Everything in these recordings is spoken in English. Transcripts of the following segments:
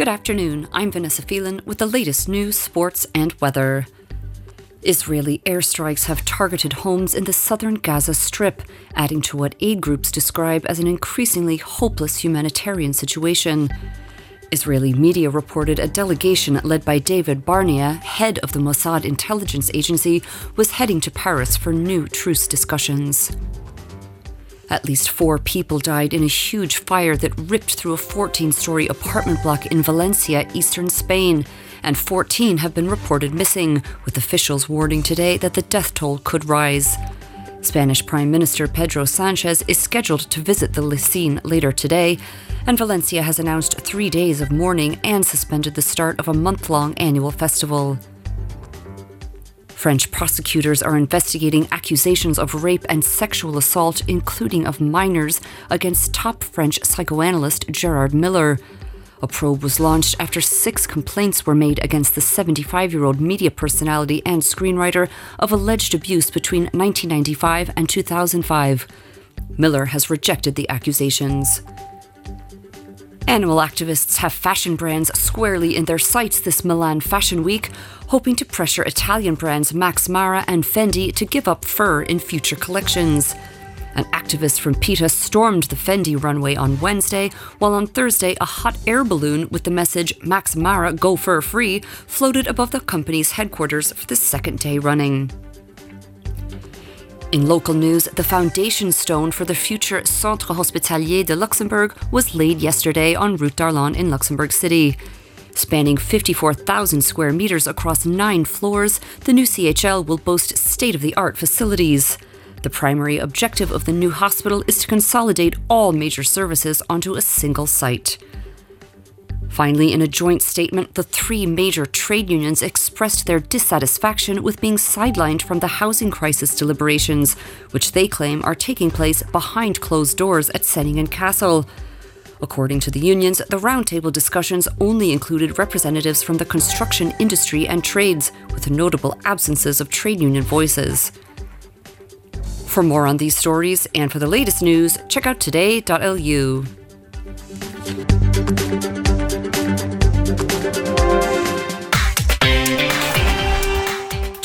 Good afternoon. I'm Vanessa Phelan with the latest news, sports, and weather. Israeli airstrikes have targeted homes in the southern Gaza Strip, adding to what aid groups describe as an increasingly hopeless humanitarian situation. Israeli media reported a delegation led by David Barnea, head of the Mossad intelligence agency, was heading to Paris for new truce discussions. At least four people died in a huge fire that ripped through a 14 story apartment block in Valencia, eastern Spain and 14 have been reported missing, with officials warning today that the death toll could rise. Spanish Prime Minister Pedro Sanchez is scheduled to visit the scene later today, and Valencia has announced three days of mourning and suspended the start of a month long annual festival. French prosecutors are investigating accusations of rape and sexual assault, including of minors, against top French psychoanalyst Gerard Miller. A probe was launched after six complaints were made against the 75 year old media personality and screenwriter of alleged abuse between 1995 and 2005. Miller has rejected the accusations. Animal activists have fashion brands squarely in their sights this Milan Fashion Week, hoping to pressure Italian brands Max Mara and Fendi to give up fur in future collections. An activist from PETA stormed the Fendi runway on Wednesday, while on Thursday, a hot air balloon with the message Max Mara Go Fur Free floated above the company's headquarters for the second day running. In local news, the foundation stone for the future Centre Hospitalier de Luxembourg was laid yesterday on Route d'Arlon in Luxembourg City. Spanning 54,000 square meters across nine floors, the new CHL will boast state of the art facilities. The primary objective of the new hospital is to consolidate all major services onto a single site. Finally, in a joint statement, the three major trade unions expressed their dissatisfaction with being sidelined from the housing crisis deliberations, which they claim are taking place behind closed doors at Senningen Castle. According to the unions, the roundtable discussions only included representatives from the construction industry and trades, with notable absences of trade union voices. For more on these stories and for the latest news, check out today.lu.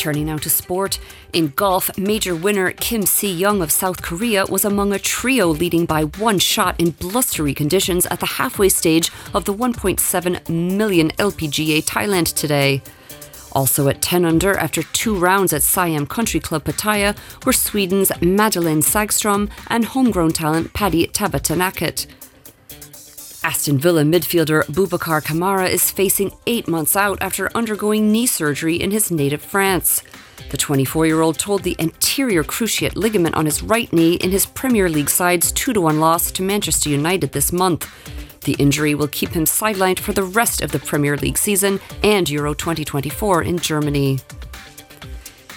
Turning now to sport. In golf, major winner Kim Sei-young of South Korea was among a trio leading by one shot in blustery conditions at the halfway stage of the 1.7 million LPGA Thailand today. Also at 10 under after two rounds at Siam Country Club Pattaya were Sweden's Madeleine Sagstrom and homegrown talent Patty Tavatanakit. Aston Villa midfielder Boubacar Kamara is facing eight months out after undergoing knee surgery in his native France. The 24 year old told the anterior cruciate ligament on his right knee in his Premier League side's 2 1 loss to Manchester United this month. The injury will keep him sidelined for the rest of the Premier League season and Euro 2024 in Germany.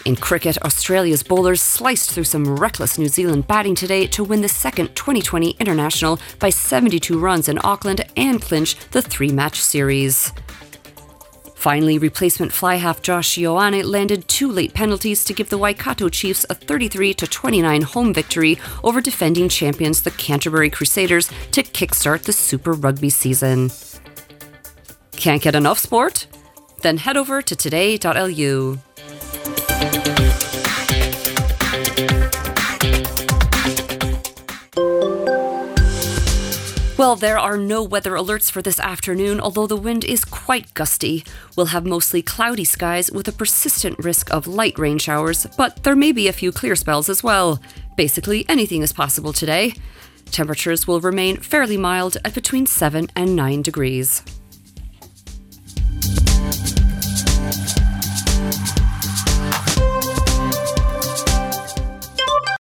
In cricket, Australia's bowlers sliced through some reckless New Zealand batting today to win the second 2020 international by 72 runs in Auckland and clinch the three match series. Finally, replacement fly half Josh Ioane landed two late penalties to give the Waikato Chiefs a 33 29 home victory over defending champions the Canterbury Crusaders to kickstart the Super Rugby season. Can't get enough sport? Then head over to today.lu. Well, there are no weather alerts for this afternoon, although the wind is quite gusty. We'll have mostly cloudy skies with a persistent risk of light rain showers, but there may be a few clear spells as well. Basically, anything is possible today. Temperatures will remain fairly mild at between 7 and 9 degrees.